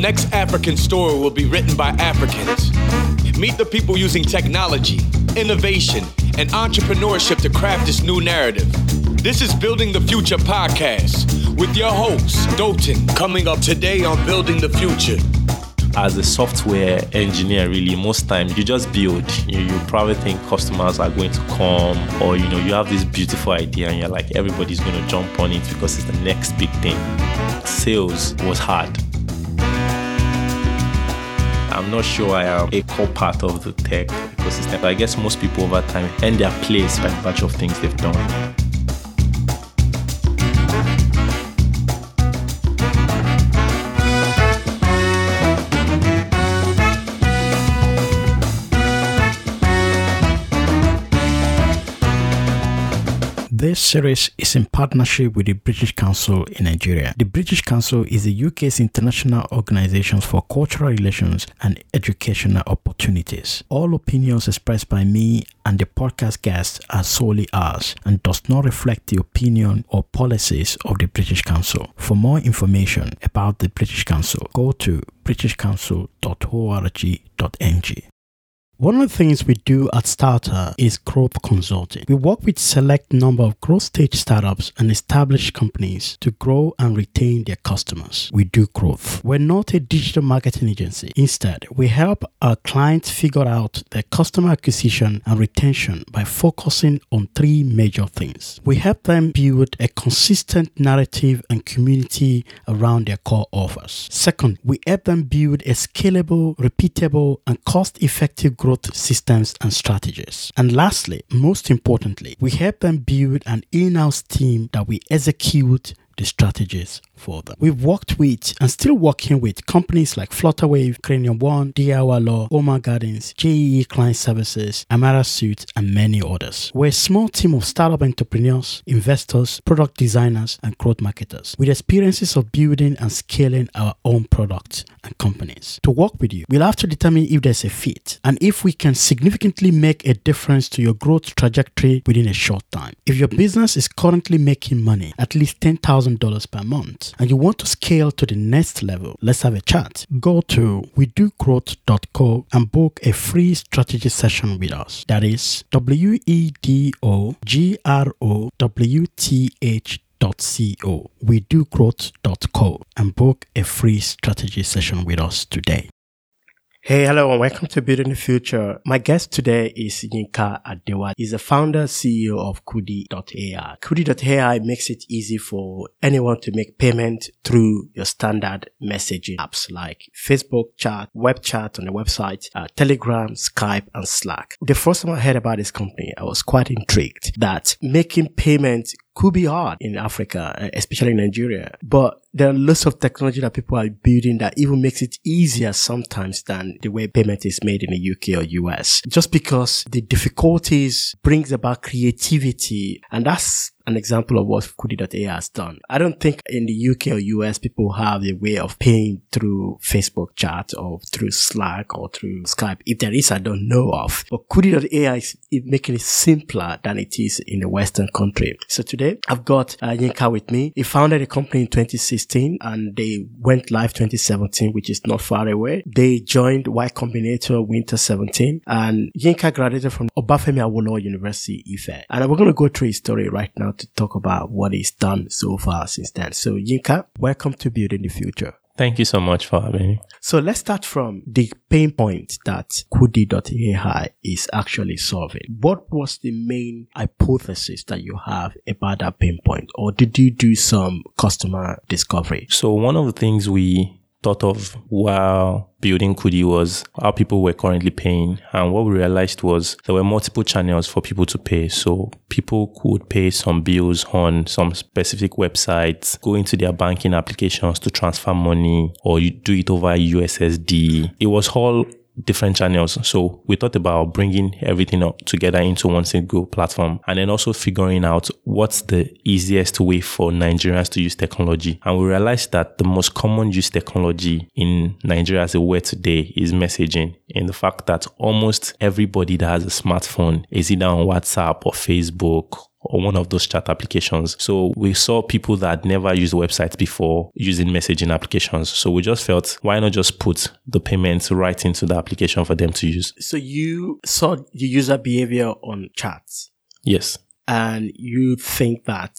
next African story will be written by Africans. Meet the people using technology, innovation, and entrepreneurship to craft this new narrative. This is Building the Future podcast with your host, Dotun, coming up today on Building the Future as a software engineer really most times you just build you, you probably think customers are going to come or you know you have this beautiful idea and you're like everybody's going to jump on it because it's the next big thing sales was hard I'm not sure I am a core part of the tech ecosystem. I guess most people over time end their place by the bunch of things they've done. This series is in partnership with the British Council in Nigeria. The British Council is the UK's international organization for cultural relations and educational opportunities. All opinions expressed by me and the podcast guests are solely ours and does not reflect the opinion or policies of the British Council. For more information about the British Council, go to britishcouncil.org.ng. One of the things we do at Starter is growth consulting. We work with select number of growth stage startups and established companies to grow and retain their customers. We do growth. We're not a digital marketing agency. Instead, we help our clients figure out their customer acquisition and retention by focusing on three major things. We help them build a consistent narrative and community around their core offers. Second, we help them build a scalable, repeatable, and cost-effective growth growth systems and strategies. And lastly, most importantly, we help them build an in house team that we execute the strategies for them. We've worked with and still working with companies like Flutterwave, Cranium One, DIY Law, Omar Gardens, JEE Client Services, Amara Suits, and many others. We're a small team of startup entrepreneurs, investors, product designers, and growth marketers with experiences of building and scaling our own products and companies. To work with you, we'll have to determine if there's a fit and if we can significantly make a difference to your growth trajectory within a short time. If your business is currently making money, at least $10,000 per month, and you want to scale to the next level, let's have a chat. Go to wedogrowth.co and book a free strategy session with us. That is W E D O G R O W T H dot Co. wedogrowth.co and book a free strategy session with us today. Hey, hello, and welcome to Building the Future. My guest today is Yinka Adewale. He's the founder CEO of Kudi.ai. Kudi.ai makes it easy for anyone to make payment through your standard messaging apps like Facebook chat, web chat on the website, uh, Telegram, Skype, and Slack. The first time I heard about this company, I was quite intrigued that making payment could be hard in Africa, uh, especially in Nigeria. But there are lots of technology that people are building that even makes it easier sometimes than the way payment is made in the UK or US. Just because the difficulties brings about creativity and that's an example of what Kudi.ai has done. I don't think in the UK or US people have a way of paying through Facebook chat or through Slack or through Skype. If there is, I don't know of. But Kudi.ai is making it simpler than it is in the Western country. So today I've got uh, Yinka with me. He founded a company in 2016 and they went live 2017, which is not far away. They joined Y Combinator Winter 17 and Yinka graduated from Obafemi Awolowo University, Ife. And we're going to go through his story right now to talk about what he's done so far since then. So Yinka, welcome to Building the Future. Thank you so much for having me. So let's start from the pain point that Kudi.ai is actually solving. What was the main hypothesis that you have about that pain point? Or did you do some customer discovery? So one of the things we thought of while building Kudi was how people were currently paying. And what we realized was there were multiple channels for people to pay. So people could pay some bills on some specific websites, go into their banking applications to transfer money, or you do it over USSD. It was all different channels. So we thought about bringing everything up together into one single platform and then also figuring out what's the easiest way for Nigerians to use technology. And we realized that the most common use technology in Nigeria as a word today is messaging in the fact that almost everybody that has a smartphone is either on WhatsApp or Facebook or one of those chat applications. So we saw people that never used websites before using messaging applications. So we just felt, why not just put the payments right into the application for them to use? So you saw the user behavior on chats Yes. and you think that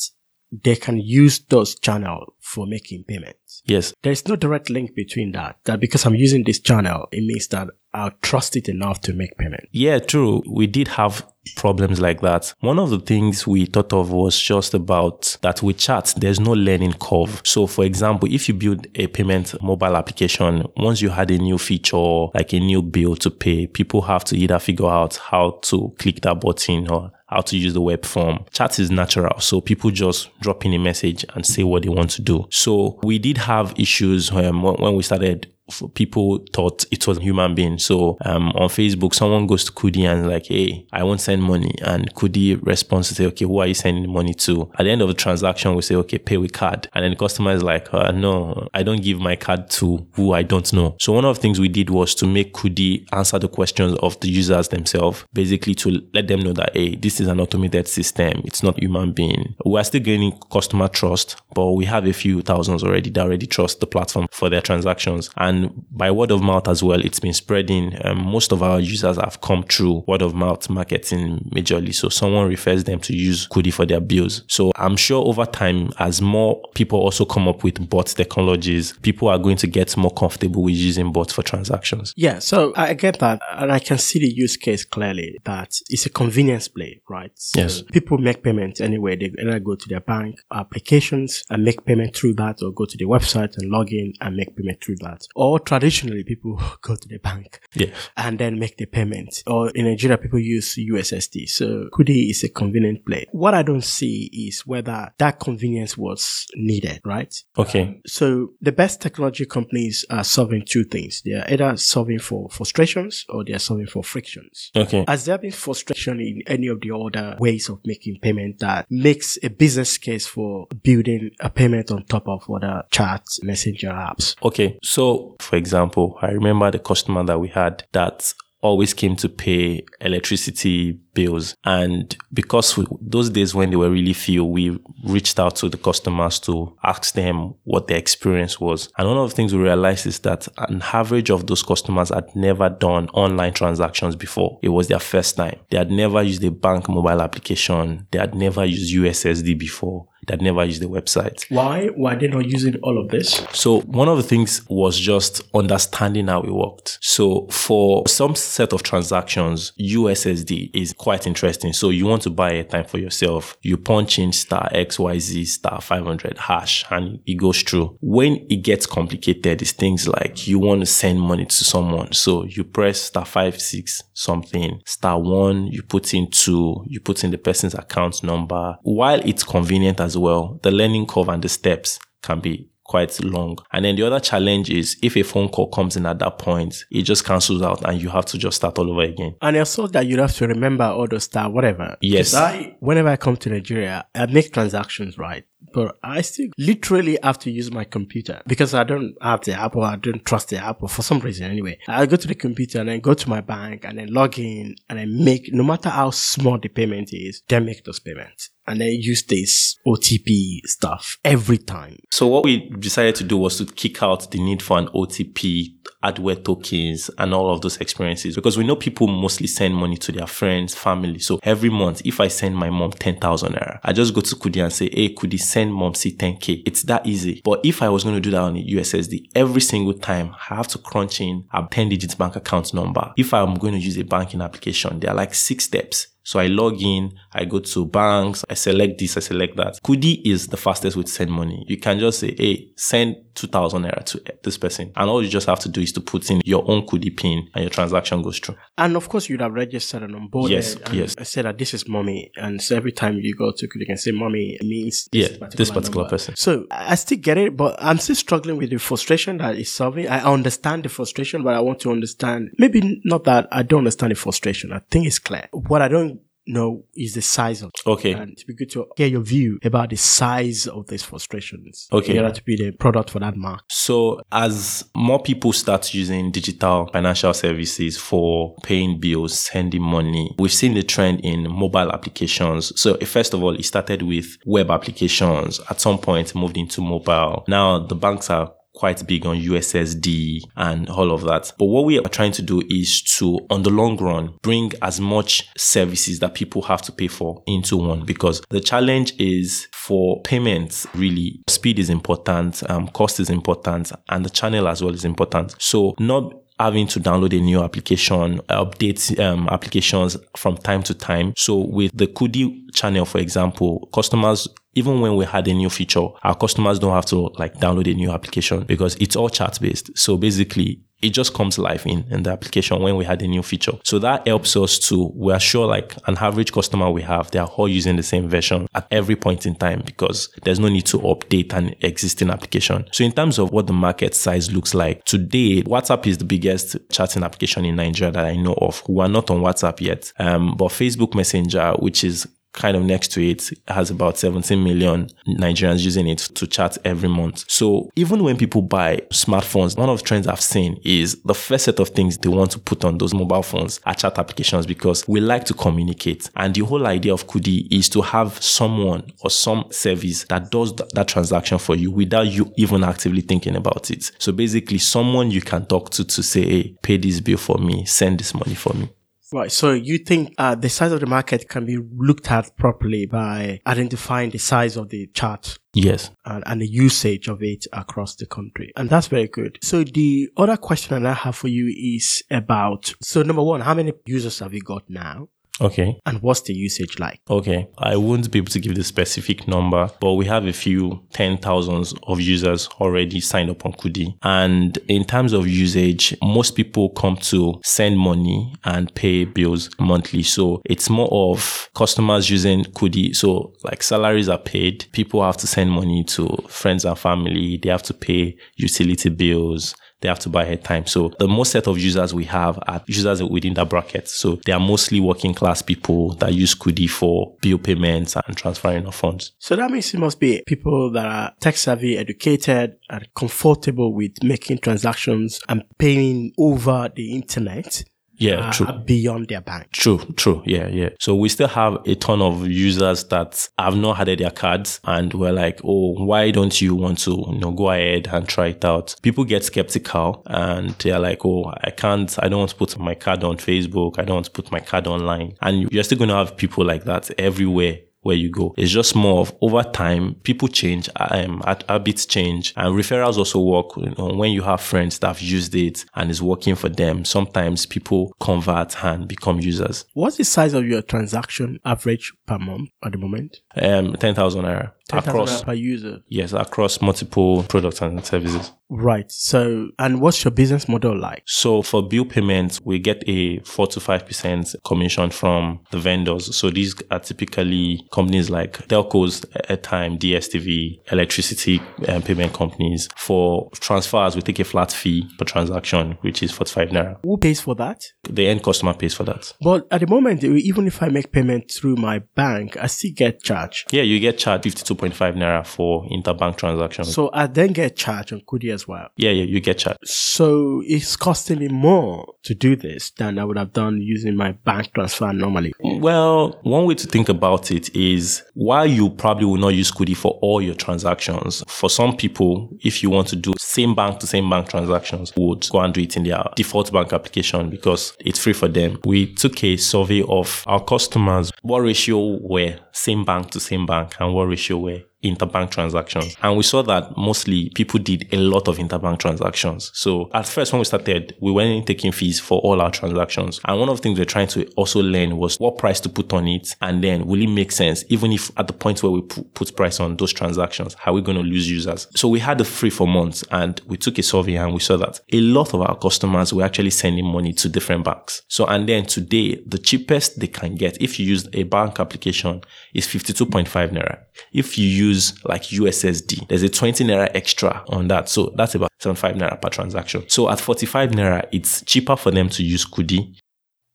they can use those channels for making payments. Yes. There's no direct link between that. That because I'm using this channel, it means that I'll trust it enough to make payment. Yeah, true. We did have problems like that. One of the things we thought of was just about that with chat, there's no learning curve. So for example, if you build a payment mobile application, once you had a new feature, like a new bill to pay, people have to either figure out how to click that button or how to use the web form. Chat is natural. So people just drop in a message and say what they want to do. So we did have issues um, when we started people thought it was a human being. So um, on Facebook, someone goes to Kudi and like, hey, I won't send money. And Kudi responds to say, okay, who are you sending money to? At the end of the transaction, we say, okay, pay with card. And then the customer is like, uh, no, I don't give my card to who I don't know. So one of the things we did was to make Kudi answer the questions of the users themselves, basically to let them know that, hey, this is an automated system. It's not human being. We are still gaining customer trust, but we have a few thousands already that already trust the platform for their transactions. And by word of mouth as well, it's been spreading. Um, most of our users have come through word of mouth marketing majorly. So someone refers them to use Kudi for their bills. So I'm sure over time, as more people also come up with bot technologies, people are going to get more comfortable with using bots for transactions. Yeah, so I get that, and I can see the use case clearly that it's a convenience play, right? So Yes. People make payments anyway. They either go to their bank applications and make payment through that, or go to the website and log in and make payment through that. Or traditionally, people go to the bank Yeah. and then make the payment. Or in Nigeria, people use USSD. So Kudi is a convenient play. What I don't see is whether that convenience was needed, right? Okay. So the best technology companies are solving two things. They are either solving for frustrations or they are solving for frictions. Okay. Has there been frustration in any of the other ways of making payment that makes a business case for building a payment on top of other chat messenger apps? Okay. So, for example, I remember the customer that we had that always came to pay electricity bills. And because we, those days when they were really few, we reached out to the customers to ask them what their experience was. And one of the things we realized is that an average of those customers had never done online transactions before. It was their first time. They had never used a bank mobile application. They had never used USSD before. Had never used the website. Why were they not using all of this? So one of the things was just understanding how it worked. So for some set of transactions, USSD is quite interesting. So you want to buy a time for yourself. You punch in star XYZ star 500 hash and it goes through. When it gets complicated, it's things like you want to send money to someone. So you press star five, six something, star one, you put in two, you put in the person's account number. While it's convenient as well, the learning curve and the steps can be quite long. And then the other challenge is if a phone call comes in at that point, it just cancels out and you have to just start all over again. And also that you'd have to remember all those stuff, whatever. Yes. I, whenever I come to Nigeria, I make transactions, right? But I still literally have to use my computer because I don't have the app or I don't trust the app or for some reason anyway. I go to the computer and then go to my bank and then log in and then make, no matter how small the payment is, then make those payments. And then use this OTP stuff every time. So what we decided to do was to kick out the need for an OTP, hardware tokens, and all of those experiences because we know people mostly send money to their friends, family. So every month, if I send my mom 10,000 naira, I just go to Kudi and say, Hey, Kudi, send mom see 10k. It's that easy. But if I was going to do that on a USSD, every single time I have to crunch in a 10 digit bank account number. If I'm going to use a banking application, there are like six steps. So I log in, I go to banks, I select this, I select that. Kudi is the fastest way to send money. You can just say, hey, send 2000 naira to this person. And all you just have to do is to put in your own Kudi pin and your transaction goes through. And of course, you'd have registered and onboarded. Yes, and yes. I said that this is mommy. And so every time you go to, Kudi, you can say mommy means Yeah, this particular number. person. So I still get it, but I'm still struggling with the frustration that is solving. I understand the frustration, but I want to understand maybe not that I don't understand the frustration. I think it's clear. What I don't know is the size of Okay. and it'd be good to hear your view about the size of these frustrations. Okay. In order to be the product for that mark. So as more people start using digital financial services for paying bills, sending money, we've seen the trend in mobile applications. So first of all, it started with web applications. At some point, moved into mobile. Now the banks are quite big on USSD and all of that. But what we are trying to do is to, on the long run, bring as much services that people have to pay for into one because the challenge is for payments, really, speed is important, um, cost is important, and the channel as well is important. So not having to download a new application, update um, applications from time to time. So with the Kudi channel, for example, customers, even when we had a new feature, our customers don't have to like download a new application because it's all chat based. So basically, it just comes live in, in the application when we had a new feature. So that helps us to, we are sure like an average customer we have, they are all using the same version at every point in time because there's no need to update an existing application. So in terms of what the market size looks like today, WhatsApp is the biggest chatting application in Nigeria that I know of. We are not on WhatsApp yet. Um, but Facebook Messenger, which is kind of next to it has about 17 million Nigerians using it to chat every month. So even when people buy smartphones, one of the trends I've seen is the first set of things they want to put on those mobile phones are chat applications because we like to communicate. And the whole idea of Kudi is to have someone or some service that does th- that transaction for you without you even actively thinking about it. So basically someone you can talk to to say, hey, pay this bill for me, send this money for me. Right. So you think uh, the size of the market can be looked at properly by identifying the size of the chart Yes. and, and the usage of it across the country. And that's very good. So the other question that I have for you is about, so number one, how many users have you got now? Okay. And what's the usage like? Okay, I won't be able to give the specific number, but we have a few ten thousands of users already signed up on Kudi. And in terms of usage, most people come to send money and pay bills monthly. So it's more of customers using Kudi. So like salaries are paid, people have to send money to friends and family, they have to pay utility bills, they have to buy airtime. So the most set of users we have are users within that bracket. So they are mostly working class people that use Kudi for bill payments and transferring of funds. So that means it must be people that are tech savvy, educated, and comfortable with making transactions and paying over the internet. Yeah, uh, true. Beyond their bank. True, true. Yeah, yeah. So we still have a ton of users that have not had their cards and we're like, oh, why don't you want to, you know, go ahead and try it out? People get skeptical and they're like, oh, I can't, I don't want to put my card on Facebook. I don't want to put my card online. And you're still going to have people like that everywhere where you go. It's just more of over time, people change, um, habits change, and referrals also work. You know, when you have friends that have used it and it's working for them, sometimes people convert and become users. What's the size of your transaction average per month at the moment? Um, ten thousand naira 10,000 across per user. Yes, across multiple products and services. Right. So, and what's your business model like? So, for bill payments, we get a four to five percent commission from the vendors. So these are typically companies like telcos, airtime, DSTV, electricity um, payment companies. For transfers, we take a flat fee per transaction, which is forty-five naira. Who pays for that? The end customer pays for that. But at the moment, even if I make payment through my bank, I still get charged. Yeah, you get charged fifty-two 2.5 naira for interbank transactions. So I then get charged on Kudi as well. Yeah, yeah, you get charged. So it's costing me more to do this than I would have done using my bank transfer normally. Well, one way to think about it is while you probably will not use Kudi for all your transactions, for some people, if you want to do same bank to same bank transactions, would go and do it in their default bank application because it's free for them. We took a survey of our customers, what ratio were same bank to same bank and what ratio were way interbank transactions. And we saw that mostly people did a lot of interbank transactions. So at first, when we started, we weren't taking fees for all our transactions. And one of the things we're trying to also learn was what price to put on it. And then will it make sense? Even if at the point where we put price on those transactions, how are we going to lose users? So we had the free for months and we took a survey and we saw that a lot of our customers were actually sending money to different banks. So, and then today, the cheapest they can get if you use a bank application is 52.5 naira. If you use like USSD, there's a 20 naira extra on that. So that's about 75 naira per transaction. So at 45 naira, it's cheaper for them to use Kudi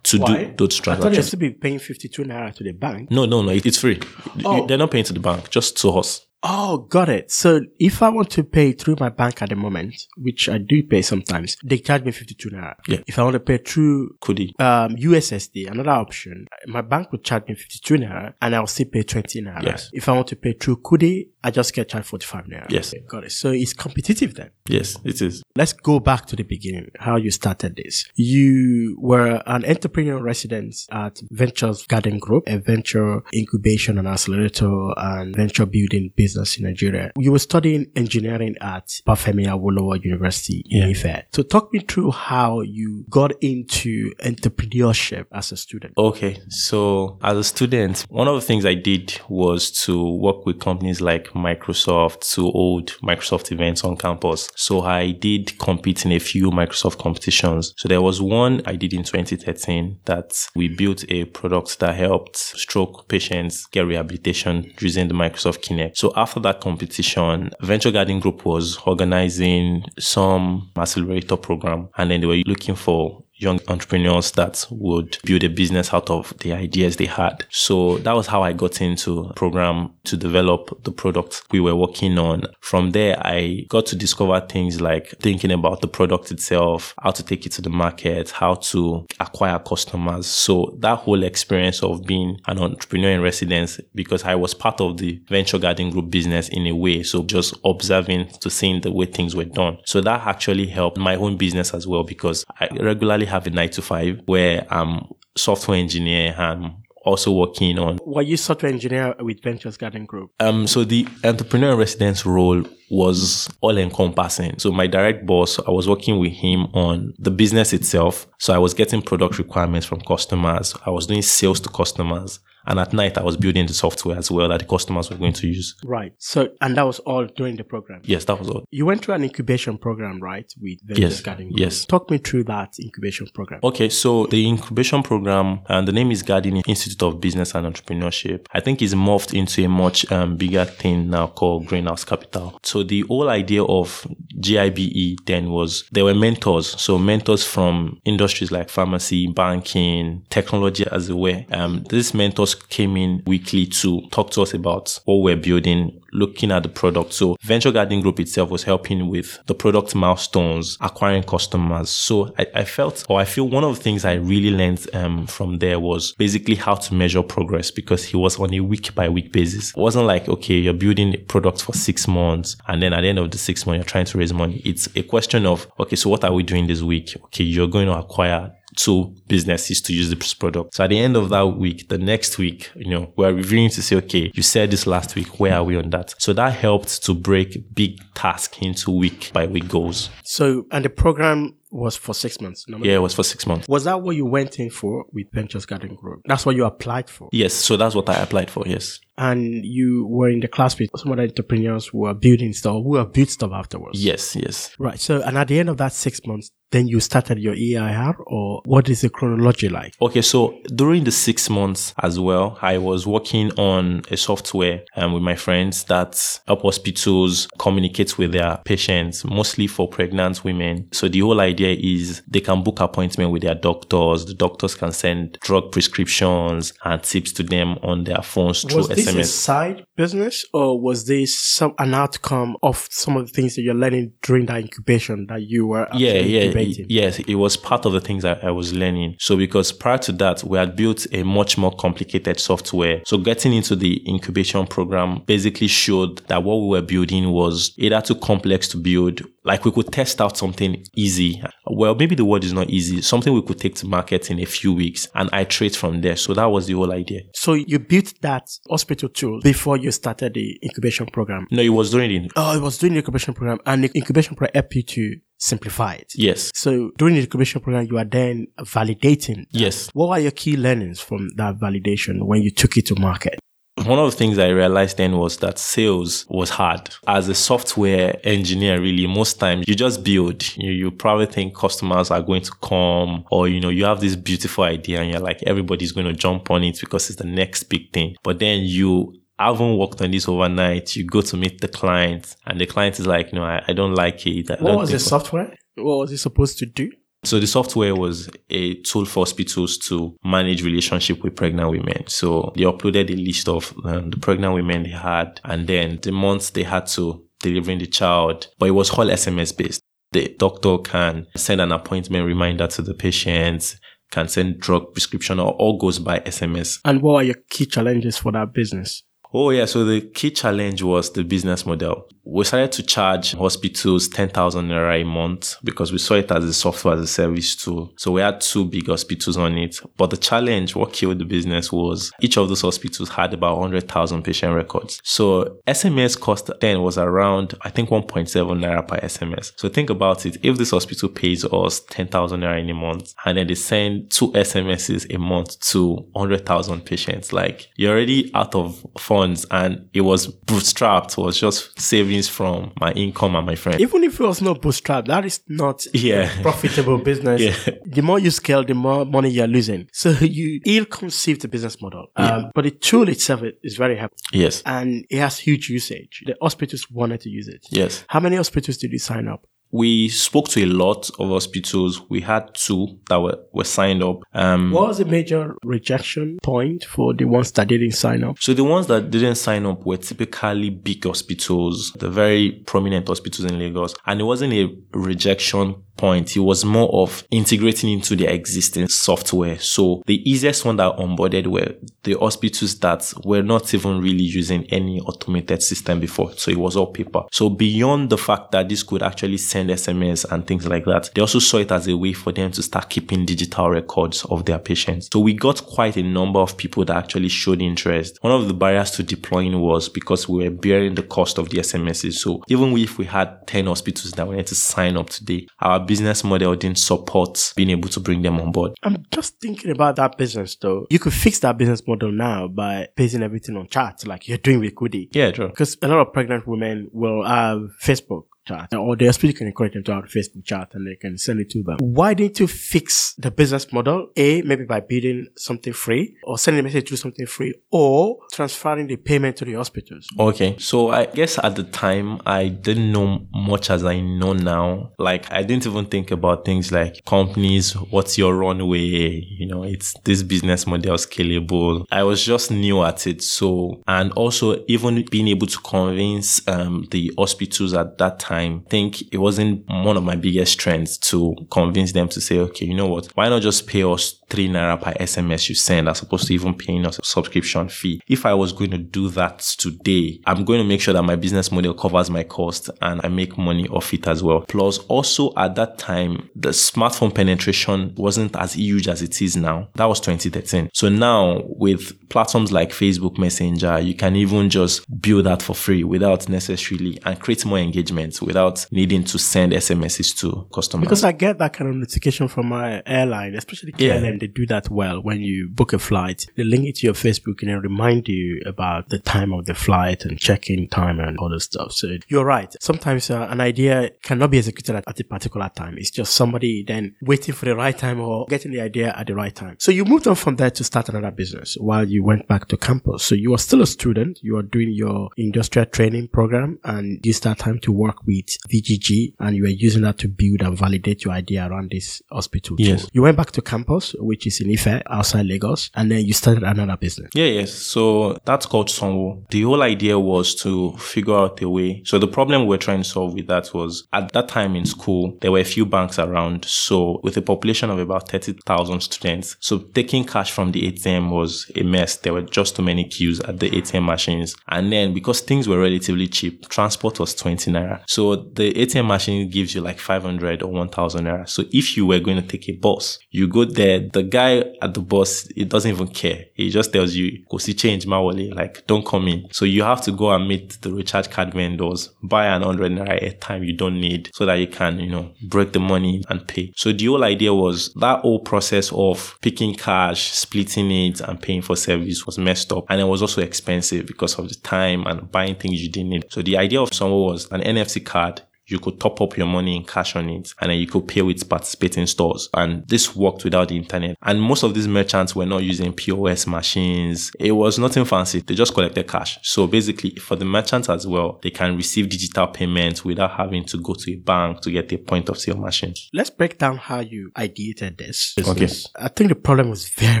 to Why? do those transactions. I thought you'd still be paying 52 naira to the bank. No, no, no. It's free. Oh. They're not paying to the bank, just to us. Oh, got it. So if I want to pay through my bank at the moment, which I do pay sometimes, they charge me 52 naira. Yeah. If I want to pay through Could um, USSD, another option, my bank would charge me 52 naira and I'll still pay 20 naira. Yes. If I want to pay through Kudi, I just get charged 45 naira. Yes. Okay, got it. So it's competitive then. Yes, it is. Let's go back to the beginning, how you started this. You were an entrepreneur resident at Ventures Garden Group, a venture incubation and accelerator and venture building business in Nigeria. You were studying engineering at Obafemi Awolowo University in Yeah. Ife. So talk me through how you got into entrepreneurship as a student. Okay, so as a student, one of the things I did was to work with companies like Microsoft to hold Microsoft events on campus. So I did compete in a few Microsoft competitions. So there was one I did in 2013 that we built a product that helped stroke patients get rehabilitation using the Microsoft Kinect. So after that competition, Venture Garden Group was organizing some accelerator program and then they were looking for young entrepreneurs that would build a business out of the ideas they had. So that was how I got into program to develop the product we were working on. From there, I got to discover things like thinking about the product itself, how to take it to the market, how to acquire customers. So that whole experience of being an entrepreneur in residence, because I was part of the venture garden group business in a way. So just observing to seeing the way things were done. So that actually helped my own business as well because I regularly have a nine to five where I'm software engineer and also working on Were you software engineer with Ventures Garden Group? um, so the entrepreneur residence role was all encompassing. So my direct boss, I was working with him on the business itself. So I was getting product requirements from customers. I was doing sales to customers. And at night, I was building the software as well that the customers were going to use. Right. So, and that was all during the program. Yes, that was all. You went through an incubation program, right? With Yes, Garden Group. yes. Talk me through that incubation program. Okay, so the incubation program, and the name is Guardian Institute of Business and Entrepreneurship. I think is morphed into a much um, bigger thing now called Greenhouse Capital. So the whole idea of GIBE then was there were mentors. So mentors from industries like pharmacy, banking, technology as well. Um, these mentors came in weekly to talk to us about what we're building, looking at the product. So Venture Garden Group itself was helping with the product milestones, acquiring customers. So I, I felt, or I feel one of the things I really learned um, from there was basically how to measure progress because he was on a week by week basis. It wasn't like, okay, you're building a product for six months and then at the end of the six months, you're trying to raise money. It's a question of, okay, so what are we doing this week? Okay, you're going to acquire two businesses to use this product. So at the end of that week, the next week, you know, we're reviewing to say, okay, you said this last week, where are we on that? So that helped to break big task into week by week goals. So, and the program was for six months. normally? Yeah, it was for six months. Was that what you went in for with Ventures Garden Group? That's what you applied for. Yes, so that's what I applied for. Yes. And you were in the class with some other entrepreneurs who were building stuff, who have built stuff afterwards. Yes, yes. Right. So, and at the end of that six months, then you started your EIR or what is the chronology like? Okay, so during the six months as well, I was working on a software um, with my friends that help hospitals communicate with their patients, mostly for pregnant women. So the whole idea is they can book appointment with their doctors. The doctors can send drug prescriptions and tips to them on their phones through this a side business or was this some an outcome of some of the things that you're learning during that incubation that you were yeah, actually yeah, incubating? yes. It was part of the things I, I was learning. So because prior to that, we had built a much more complicated software. So getting into the incubation program basically showed that what we were building was either too complex to build. Like we could test out something easy. Well, maybe the word is not easy. Something we could take to market in a few weeks and iterate from there. So that was the whole idea. So you built that hospital tool before you started the incubation program. No, it was during the Oh, it was doing the incubation program and the incubation program helped you to simplify it. yes, So during the incubation program, you are then validating. yes. What were your key learnings from that validation when you took it to market? One of the things I realized then was that sales was hard. As a software engineer, really, most times you just build. You, you probably think customers are going to come or, you know, you have this beautiful idea and you're like, everybody's going to jump on it because it's the next big thing. But then you haven't worked on this overnight. You go to meet the client and the client is like, no, I, I don't like it. I What was the software? What was it supposed to do? So the software was a tool for hospitals to manage relationship with pregnant women. So they uploaded a list of um, the pregnant women they had and then the months they had to delivering the child, but it was all SMS based. The doctor can send an appointment reminder to the patient, can send drug prescription or all goes by SMS. And what are your key challenges for that business? Oh yeah, so the key challenge was the business model. We started to charge hospitals 10,000 naira a month because we saw it as a software as a service tool. So we had two big hospitals on it. But the challenge, what killed the business was each of those hospitals had about 100,000 patient records. So SMS cost then was around, I think 1.7 naira per SMS. So think about it. If this hospital pays us 10,000 naira in a month and then they send two SMSs a month to 100,000 patients, like you're already out of funds and it was bootstrapped, was just savings from my income and my friends. Even if it was not bootstrapped, that is not Yeah. a profitable business. Yeah. The more you scale, the more money you're losing. So you ill-conceived the business model. Um, but the tool itself is very helpful. Yes. and it has huge usage. The hospitals wanted to use it. Yes. How many hospitals did you sign up? We spoke to a lot of hospitals. We had two that were, were signed up. Um, What was the major rejection point for the ones that didn't sign up? So the ones that didn't sign up were typically big hospitals, the very prominent hospitals in Lagos. And it wasn't a rejection point. It was more of integrating into their existing software. So the easiest one that onboarded were the hospitals that were not even really using any automated system before. So it was all paper. So beyond the fact that this could actually send SMS and things like that, they also saw it as a way for them to start keeping digital records of their patients. So we got quite a number of people that actually showed interest. One of the barriers to deploying was because we were bearing the cost of the SMSs. So even if we had 10 hospitals that wanted to sign up today, our business model didn't support being able to bring them on board. I'm just thinking about that business though. You could fix that business model now by basing everything on chat, like you're doing with Kudi. Yeah, true. Because a lot of pregnant women will have Facebook chat or the hospital can encourage them to have a Facebook chat and they can send it to them. Why didn't you fix the business model? A, maybe by bidding something free or sending a message through something free or transferring the payment to the hospitals. Okay. So I guess at the time I didn't know much as I know now. Like I didn't even think about things like companies, what's your runway? You know, it's this business model scalable. I was just new at it. So, and also even being able to convince um, the hospitals at that time, I think it wasn't one of my biggest strengths to convince them to say, okay, you know what? Why not just pay us three naira per SMS you send as opposed to even paying us a subscription fee? If I was going to do that today, I'm going to make sure that my business model covers my cost and I make money off it as well. Plus, also at that time, the smartphone penetration wasn't as huge as it is now. That was 2013. So now with platforms like Facebook Messenger, you can even just build that for free without necessarily and create more engagement without needing to send SMSs to customers. Because I get that kind of notification from my airline, especially Yeah. KLM, they do that well when you book a flight. They link it to your Facebook and then remind you about the time of the flight and check-in time and all the stuff. So you're right. Sometimes uh, an idea cannot be executed at, at a particular time. It's just somebody then waiting for the right time or getting the idea at the right time. So you moved on from there to start another business while you went back to campus. So you are still a student. You are doing your industrial training program and you start time to work with VGG and you were using that to build and validate your idea around this hospital. Yes. tool. You went back to campus, which is in Ife, outside Lagos, and then you started another business. Yeah, yes. So that's called Sanwo. The whole idea was to figure out a way. So the problem we were trying to solve with that was at that time in school, there were a few banks around. So with a population of about 30,000 students, so taking cash from the ATM was a mess. There were just too many queues at the ATM machines. And then because things were relatively cheap, transport was 20 naira. So the ATM machine gives you like 500 or 1000 naira. So if you were going to take a bus, you go there, the guy at the bus, it doesn't even care. He just tells you, go see change, Mawale, like don't come in. So you have to go and meet the recharge card vendors, buy an 100 naira time you don't need so that you can, you know, break the money and pay. So the whole idea was that whole process of picking cash, splitting it and paying for service was messed up. And it was also expensive because of the time and buying things you didn't need. So the idea of someone was an NFC card had you could top up your money in cash on it and then you could pay with participating stores. And this worked without the internet. And most of these merchants were not using POS machines. It was nothing fancy. They just collected cash. So basically for the merchants as well, they can receive digital payments without having to go to a bank to get a point of sale machine. Let's break down how you ideated this. Okay. I think the problem was very,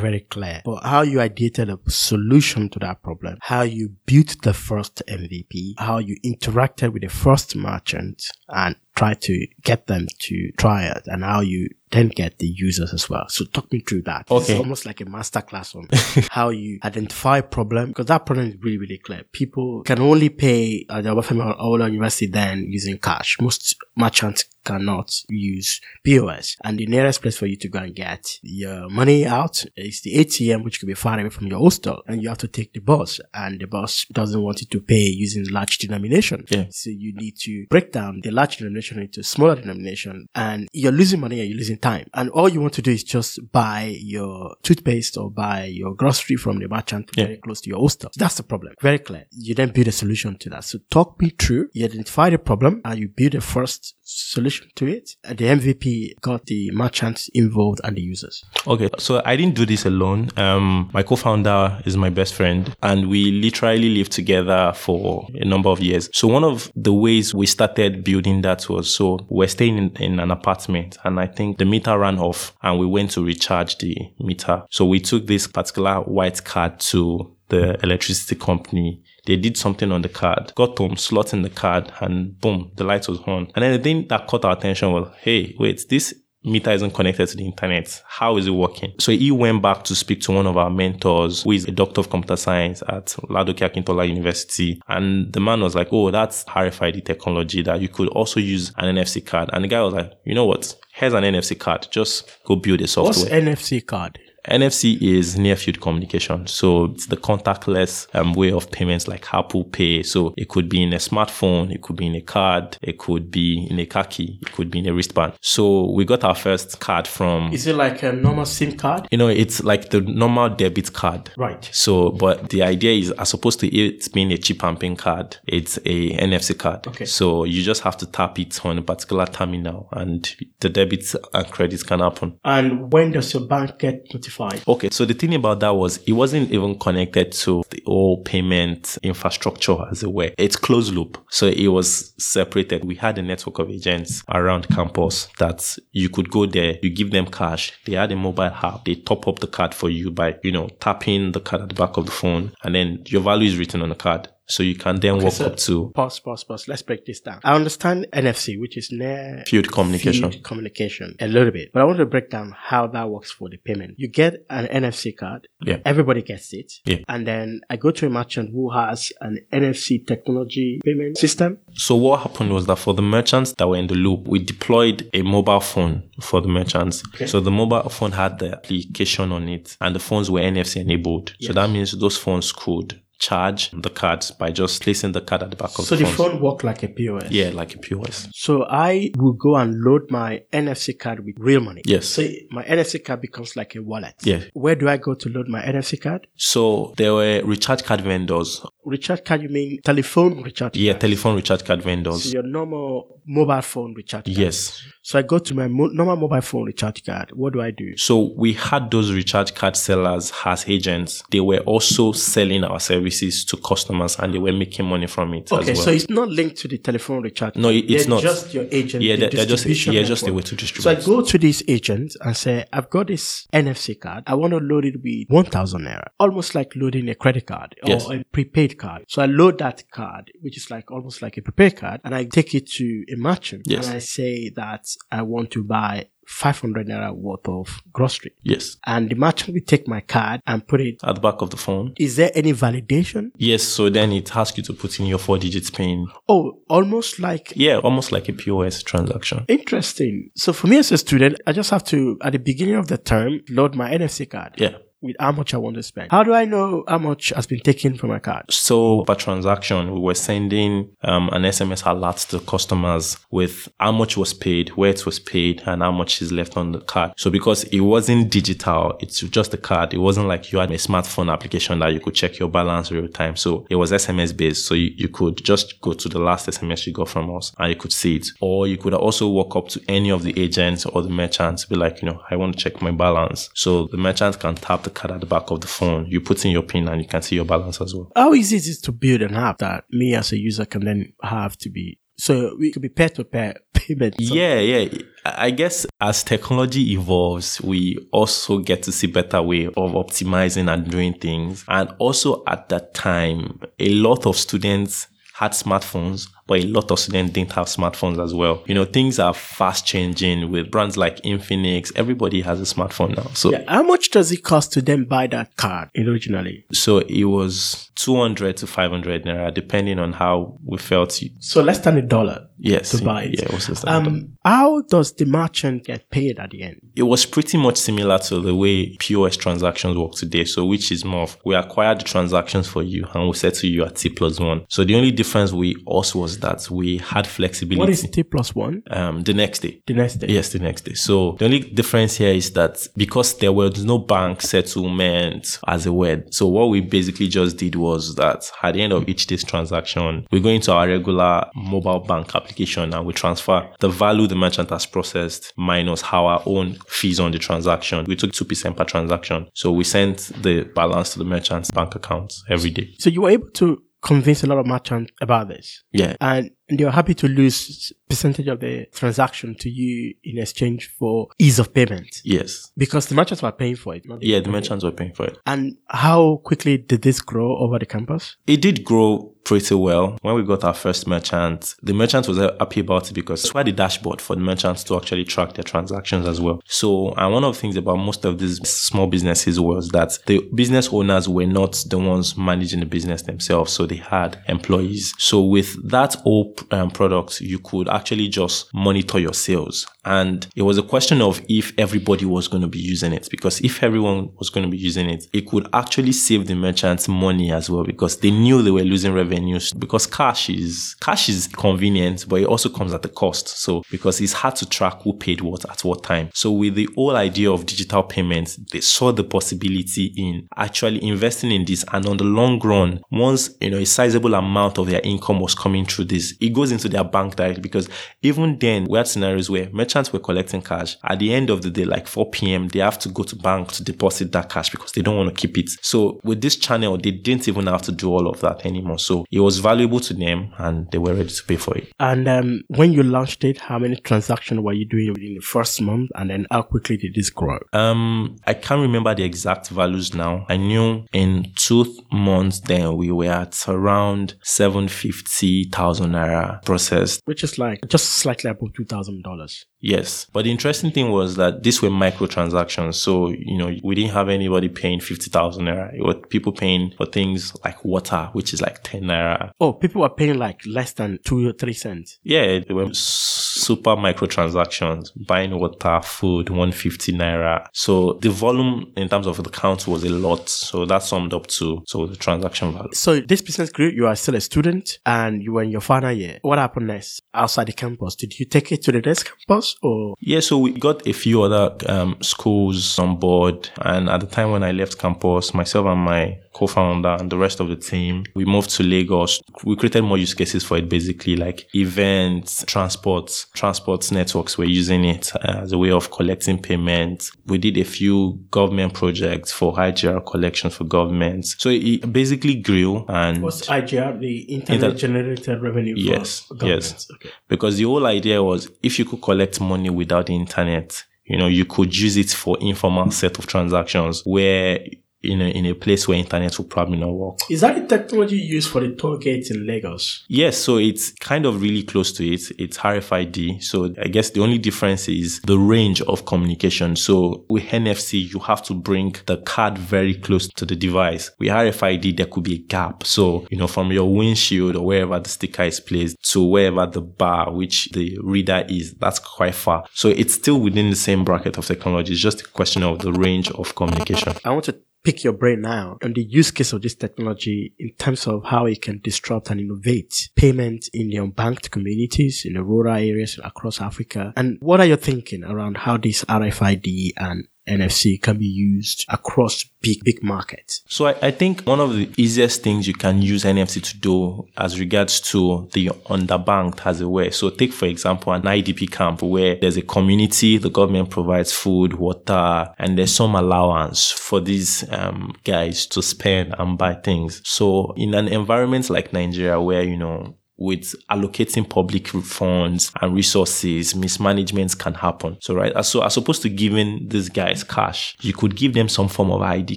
very clear, but how you ideated a solution to that problem, how you built the first MVP, how you interacted with the first merchant and try to get them to try it and how you then get the users as well. So talk me through that. Okay. It's almost like a masterclass on how you identify a problem because that problem is really, really clear. People can only pay at the Obafemi Awolowo University then using cash. Most merchants cannot use POS. And the nearest place for you to go and get your money out is the ATM, which could be far away from your hostel. And you have to take the bus and the bus doesn't want you to pay using large denomination. Yeah. So you need to break down the large denomination into smaller denomination and you're losing money and you're losing time. And all you want to do is just buy your toothpaste or buy your grocery from the merchant Yeah. very close to your hostel. So that's the problem. Very clear. You then build a solution to that. So talk me through. You identify the problem and you build a first solution to it. The MVP got the merchants involved and the users. Okay, so I didn't do this alone. Um, my co-founder is my best friend, and we literally lived together for a number of years. So one of the ways we started building that was so we're staying in, in an apartment, and I think the meter ran off, and we went to recharge the meter. So we took this particular white card to the electricity company they did something on the card, got home, slot in the card, and boom, the light was on. And then the thing that caught our attention was, hey, wait, this meter isn't connected to the internet. How is it working? So he went back to speak to one of our mentors, who is a doctor of computer science at Ladoke Akintola University. And the man was like, oh, that's RFID technology that you could also use an NFC card. And the guy was like, you know what? Here's an NFC card. Just go build a software. What's. NFC card? NFC is near field communication. So it's the contactless um, way of payments like Apple Pay. So it could be in a smartphone, it could be in a card, it could be in a car key, it could be in a wristband. So we got our first card from, Is it like a normal SIM card? you know, it's like the normal debit card. Right. So, but the idea is, as opposed to it being a chip and pin card, it's a NFC card. Okay. So you just have to tap it on a particular terminal, and the debits and credits can happen. And when does your bank get notified? Okay, so the thing about that was it wasn't even connected to the whole payment infrastructure as it were. It's closed loop. So it was separated. We had a network of agents around campus that you could go there, you give them cash. They had a mobile app. They top up the card for you by, you know, tapping the card at the back of the phone and then your value is written on the card. So you can then walk so- up to Pause, pause, pause. Let's break this down. I understand NFC, which is near field communication. field communication a little bit, but I want to break down how that works for the payment. You get an NFC card. Yeah. Everybody gets it. Yeah. And then I go to a merchant who has an NFC technology payment system. So what happened was that for the merchants that were in the loop, we deployed a mobile phone for the merchants. Okay. So the mobile phone had the application on it and the phones were NFC enabled. So that means those phones could charge the cards by just placing the card at the back of So the the phone. phone work like a POS. Yeah, like a POS. So I will go and load my NFC card with real money. Yes. So my NFC card becomes like a wallet. Yeah. Where do I go to load my NFC card? So there were recharge card vendors. Recharge card, you mean telephone recharge Yeah, card? telephone recharge card So vendors. your normal mobile phone recharge card. Yes. So I go to my mo- normal mobile phone recharge card. What do I do? So we had those recharge card sellers as agents. They were also selling our services to customers and they were making money from it Okay, as well. so it's not linked to the telephone recharge. No, it- it's They're not. Just your agent. Yeah, the they're- just- yeah, just a way to distribute. So I go to this agent and say, I've got this NFC card. I want to load it with 1000 naira. Almost like loading a credit card or Yes. a prepaid card. So I load that card, which is like almost like a prepaid card, and I take it to a merchant. Yes. And I say that I want to buy 500 naira worth of grocery. yes. And the merchant will take my card and put it. At the back of the phone. Is there any validation? Yes, so then it asks you to put in your four digits PIN. Oh, almost like Yeah, almost like a POS transaction. Interesting. So for me as a student, I just have to, at the beginning of the term, load my NFC card. Yeah. With how much I want to spend. How do I know how much has been taken from my card? So per transaction, we were sending um, an SMS alert to customers with how much was paid, where it was paid, and how much is left on the card. So because it wasn't digital, it's just a card. It wasn't like you had a smartphone application that you could check your balance real time. So it was SMS based. So you, you could just go to the last SMS you got from us and you could see it. Or you could also walk up to any of the agents or the merchants, be like, you know, I want to check my balance. So the merchant can tap the card at the back of the phone. You put in your PIN and you can see your balance as well. How easy is it to build an app that me as a user can then have to be so we could be peer to pair payment. Yeah, yeah. I guess as technology evolves, we also get to see better way of optimizing and doing things. And also at that time, a lot of students had smartphones but a lot of students didn't have smartphones as well. You know, things are fast changing with brands like Infinix. Everybody has a smartphone now. So yeah, how much does it cost to then buy that card originally? So it was 200 to 500 naira, depending on how we felt. So less than a dollar. Yes. To buy it. Yeah, it was less than um, How does the merchant get paid at the end? It was pretty much similar to the way POS transactions work today. So which is more of, we acquire the transactions for you and we settle you at T plus one. So the only difference we also was that we had flexibility. What is T plus one? Um, the next day. The next day. Yes, the next day. So the only difference here is that because there was no bank settlement as a word. So what we basically just did was that at the end of each day's transaction, we go into our regular mobile bank application and we transfer the value the merchant has processed minus how our own fees on the transaction. We took 2% per transaction. So we sent the balance to the merchant's bank account every day. So you were able to convince a lot of merchants about this. Yeah. And they're happy to lose percentage of the transaction to you in exchange for ease of payment. Yes. Because the merchants were paying for it. yeah, the merchants were paying for it. And how quickly did this grow over the campus? It did grow pretty well. When we got our first merchant, the merchant was happy about it because it's quite a dashboard for the merchants to actually track their transactions as well. So, and one of the things about most of these small businesses was that the business owners were not the ones managing the business themselves. So they had employees. So with that whole um, product, you could actually just monitor your sales. And it was a question of if everybody was going to be using it, because if everyone was going to be using it, it could actually save the merchants money as well, because they knew they were losing revenues. Because cash is cash is convenient, but it also comes at a cost. So because it's hard to track who paid what at what time. So with the whole idea of digital payments, they saw the possibility in actually investing in this, and on the long run, once you know a sizable amount of their income was coming through this, it goes into their bank directly. Because even then, we had scenarios where merchants were collecting cash. At the end of the day, like 4 p.m., they have to go to bank to deposit that cash because they don't want to keep it. So with this channel, they didn't even have to do all of that anymore. So it was valuable to them and they were ready to pay for it. And um, when you launched it, how many transactions were you doing within the first month? And then how quickly did this grow? Um, I can't remember the exact values now. I knew in two months then we were at around 750,000 naira processed. Which is like just slightly above $2,000. Yes. But the interesting thing was that these were microtransactions. So, you know, we didn't have anybody paying 50,000 naira. It was people paying for things like water, which is like 10 naira. Oh, people were paying like less than two or three cents. Yeah, they were super microtransactions, buying water, food, 150 naira. So the volume in terms of the count was a lot. So that summed up to so the transaction value. So this business grew, you are still a student and you were in your final year. What happened next outside the campus? Did you take it to the next campus? or? Yeah, so we got a few other um, schools on board. And at the time when I left campus, myself and my co-founder and the rest of the team, we moved to Lagos. We created more use cases for it, basically like events, transports, transport networks were using it as a way of collecting payments. We did a few government projects for IGR collections for governments. So it basically grew and was IGR the internet inter- generated revenue? Yes, yes. Okay. Because the whole idea was if you could collect money without the internet, you know, you could use it for informal set of transactions where in a, in a place where internet will probably not work. Is that the technology used for the toll gates in Lagos? Yes, so it's kind of really close to it. It's RFID. So I guess the only difference is the range of communication. So with NFC, you have to bring the card very close to the device. With RFID, there could be a gap. So, you know, from your windshield or wherever the sticker is placed to wherever the bar, which the reader is, that's quite far. So it's still within the same bracket of technology. It's just a question of the range of communication. I want to pick your brain now on the use case of this technology in terms of how it can disrupt and innovate payment in the unbanked communities in the rural areas across Africa. And what are you thinking around how this RFID and NFC can be used across big, big markets. So I, I, think one of the easiest things you can use NFC to do as regards to the underbanked as it were. So take, for example, an IDP camp where there's a community, the government provides food, water, and there's some allowance for these um, guys to spend and buy things. So in an environment like Nigeria where, you know, with allocating public funds and resources, mismanagement can happen. So, right. So, as opposed to giving these guys cash, you could give them some form of ID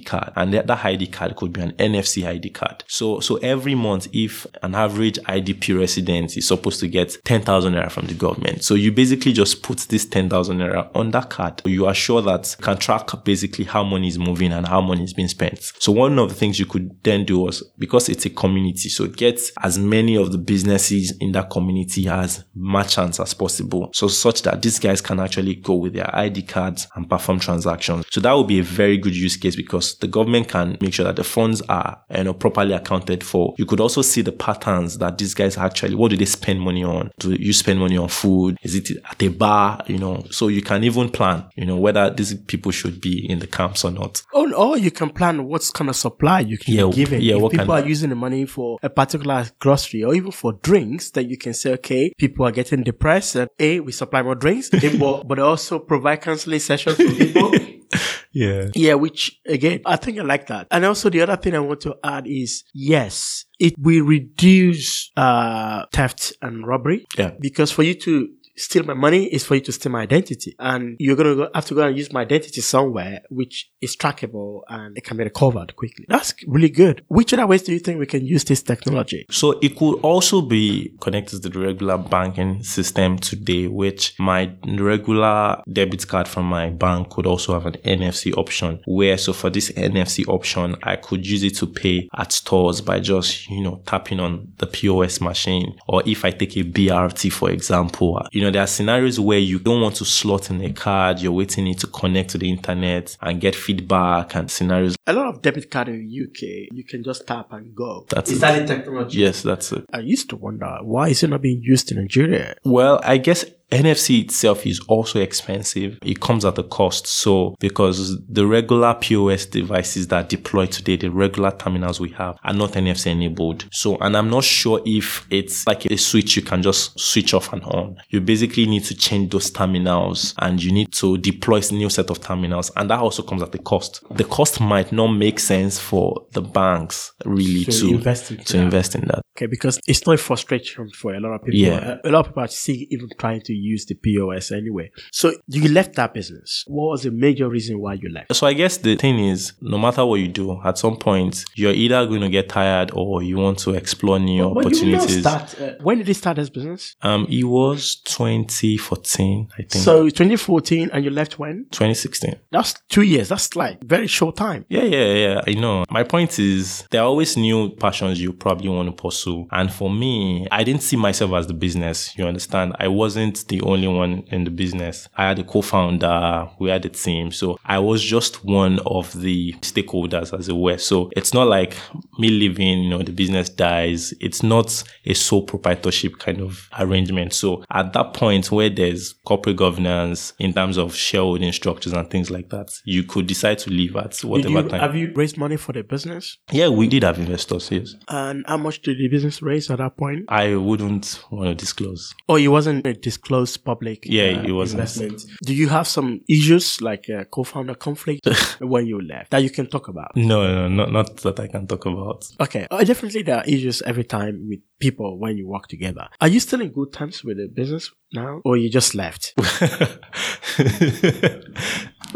card and that, that ID card could be an NFC ID card. So, so every month, if an average IDP resident is supposed to get 10,000 naira from the government, so you basically just put this 10,000 naira on that card. You are sure that can track basically how money is moving and how money is being spent. So one of the things you could then do was because it's a community, so get as many of the business businesses in that community as merchants as possible. So such that these guys can actually go with their ID cards and perform transactions. So that would be a very good use case because the government can make sure that the funds are you know properly accounted for. You could also see the patterns that these guys actually what do they spend money on? Do you spend money on food? Is it at a bar? You know, so you can even plan, you know, whether these people should be in the camps or not. Oh, or you can plan what's kind of supply you can yeah, give it. Yeah, if people are using the money for a particular grocery or even for drinks that you can say, okay, people are getting depressed and A, we supply more drinks, but, but also provide counseling sessions for people. yeah. Yeah, which again, I think I like that. And also the other thing I want to add is yes, it will reduce uh theft and robbery. Yeah. Because for you to steal my money is for you to steal my identity. And you're going to have to go and use my identity somewhere, which is trackable and it can be recovered quickly. That's really good. Which other ways do you think we can use this technology? So it could also be connected to the regular banking system today, which my regular debit card from my bank could also have an NFC option where, so for this NFC option, I could use it to pay at stores by just, you know, tapping on the POS machine. Or if I take a BRT, for example, you know, know, there are scenarios where you don't want to slot in a card, you're waiting it to connect to the internet and get feedback and scenarios. A lot of debit card in the UK, you can just tap and go. That's is it. that the technology? Yes, that's it. I used to wonder why is it not being used in Nigeria? Well, I guess NFC itself is also expensive. It comes at a cost. So because the regular POS devices that deploy today, the regular terminals we have are not NFC enabled. So, and I'm not sure if it's like a switch you can just switch off and on. You basically need to change those terminals and you need to deploy a new set of terminals. And that also comes at a cost. The cost might not make sense for the banks really so to invest, in, to that. invest in that. Okay. Because it's not a frustration for a lot of people. Yeah. A lot of people are see even trying to use the POS anyway. So you left that business. What was the major reason why you left? So I guess the thing is, no matter what you do, at some point you're either going to get tired or you want to explore new but opportunities. Start, uh, when did he start his business? Um, it was 2014, I think. So 2014, and you left when? 2016. That's two years. That's like very short time. Yeah, yeah, yeah. I know. My point is, there are always new passions you probably want to pursue, and for me, I didn't see myself as the business. You understand? I wasn't the only one in the business. I had a co-founder, we had a team. So I was just one of the stakeholders as it were. So it's not like me leaving, you know, the business dies. It's not a sole proprietorship kind of arrangement. So at that point where there's corporate governance in terms of shareholding structures and things like that, you could decide to leave at whatever you, time. Have you raised money for the business? Yeah, we did have investors, yes. And how much did the business raise at that point? I wouldn't want to disclose. Oh, it wasn't a public yeah, uh, it was investment. Do you have some issues like a co-founder conflict when you left that you can talk about? No, no, not not that I can talk about. Okay, uh, definitely there are issues every time with people when you work together. Are you still in good terms with the business now, or you just left?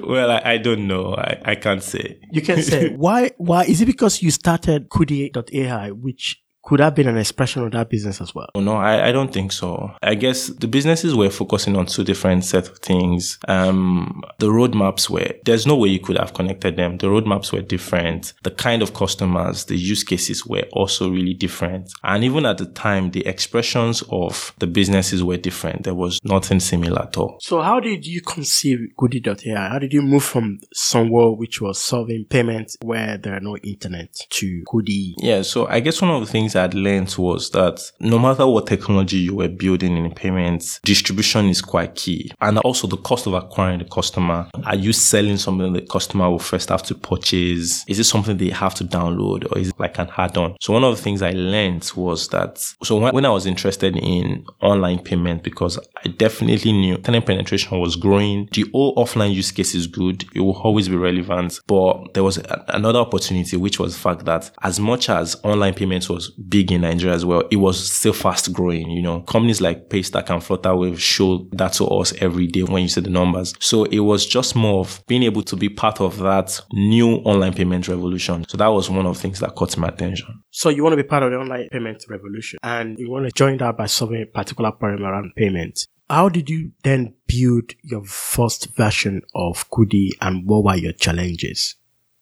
well, I, I, don't know. I, I can't say. You can say why? Why is it because you started Kudi.ai, which could have been an expression of that business as well. No, I, I don't think so. I guess the businesses were focusing on two different set of things. Um, the roadmaps were, there's no way you could have connected them. The roadmaps were different. The kind of customers, the use cases were also really different. And even at the time, the expressions of the businesses were different. There was nothing similar at all. So how did you conceive Kudi.ai? How did you move from somewhere which was solving payments where there are no internet to Kudi? Yeah, so I guess one of the things I'd learned was that no matter what technology you were building in payments, distribution is quite key. And also the cost of acquiring the customer. Are you selling something the customer will first have to purchase? Is it something they have to download or is it like an add-on? So one of the things I learned was that, so when, when I was interested in online payment, because I definitely knew internet penetration was growing, the old offline use case is good. It will always be relevant. But there was a, another opportunity, which was the fact that as much as online payments was big in Nigeria as well, it was still fast growing. You know, companies like Paystack and Flutterwave show that to us every day when you see the numbers. So it was just more of being able to be part of that new online payment revolution. So that was one of the things that caught my attention. So you want to be part of the online payment revolution and you want to join that by solving a particular problem around payment. How did you then build your first version of Kudi and what were your challenges?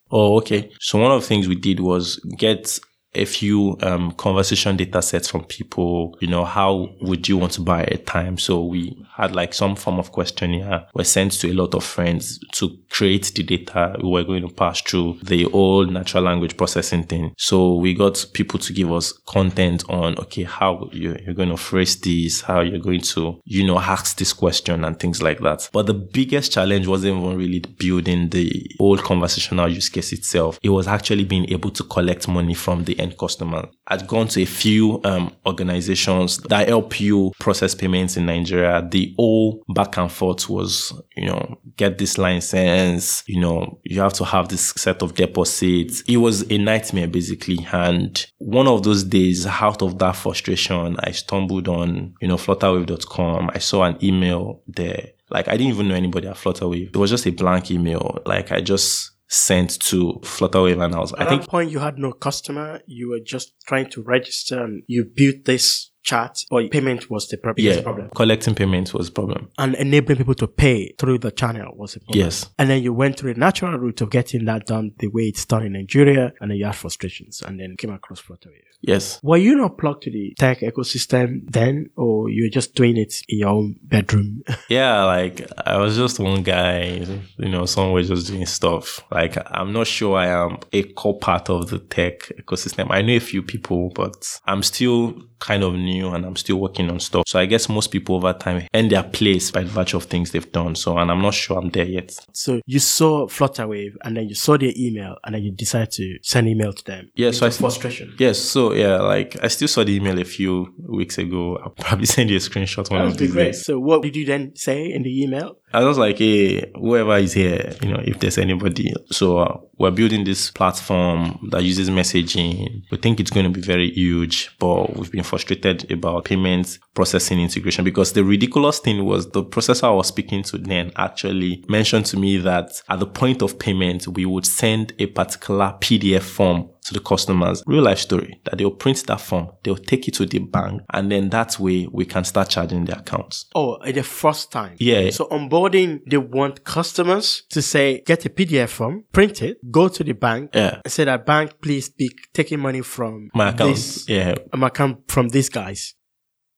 Oh, okay. So one of the things we did was get a few um, conversation data sets from people, you know, how would you want to buy a time? So we had like some form of questionnaire were sent to a lot of friends to create the data we were going to pass through the old natural language processing thing. So we got people to give us content on, okay, how you're, going to phrase this, how you're going to, you know, ask this question and things like that. But the biggest challenge wasn't even really building the old conversational use case itself. It was actually being able to collect money from the end customer. I'd gone to a few um, organizations that help you process payments in Nigeria. The whole back and forth was, you know, get this license, you know, you have to have this set of deposits. It was a nightmare basically. And one of those days, out of that frustration, I stumbled on, you know, flutterwave.com. I saw an email there. Like I didn't even know anybody at Flutterwave. It was just a blank email. Like I just sent to Flutterwave and I was, At I think that point, you had no customer. You were just trying to register and you built this chat or oh, payment was the prob- biggest yeah, problem. collecting payments was a problem. And enabling people to pay through the channel was a problem. Yes. And then you went through a natural route of getting that done the way it's done in Nigeria. And then you had frustrations and then came across Flutterwave. Yes. Were you not plugged to the tech ecosystem then, or you were just doing it in your own bedroom? Yeah, like I was just one guy, you know, somewhere just doing stuff. Like I'm not sure I am a core part of the tech ecosystem. I know a few people, but I'm still kind of new and I'm still working on stuff. So I guess most people over time end their place by the virtue of things they've done. So, and I'm not sure I'm there yet. so you saw Flutterwave and then you saw their email and then you decided to send email to them. Yeah, so I frustration. Yes, so yeah, like I still saw the email a few weeks ago. I'll probably send you a screenshot one That of these great. days. So what did you then say in the email? I was like, hey, whoever is here, you know, if there's anybody. So uh, we're building this platform that uses messaging. We think it's going to be very huge, but we've been frustrated about payments processing integration because the ridiculous thing was the processor I was speaking to then actually mentioned to me that at the point of payment, we would send a particular PDF form to the customers. Real life story that they'll print that form, they'll take it to the bank, and then that way we can start charging the accounts. Oh, at the first time. Yeah. So onboarding, they want customers to say, get a PDF form, print it, go to the bank, Yeah. and say that bank, please be taking money from My account. this, Yeah. my account from these guys.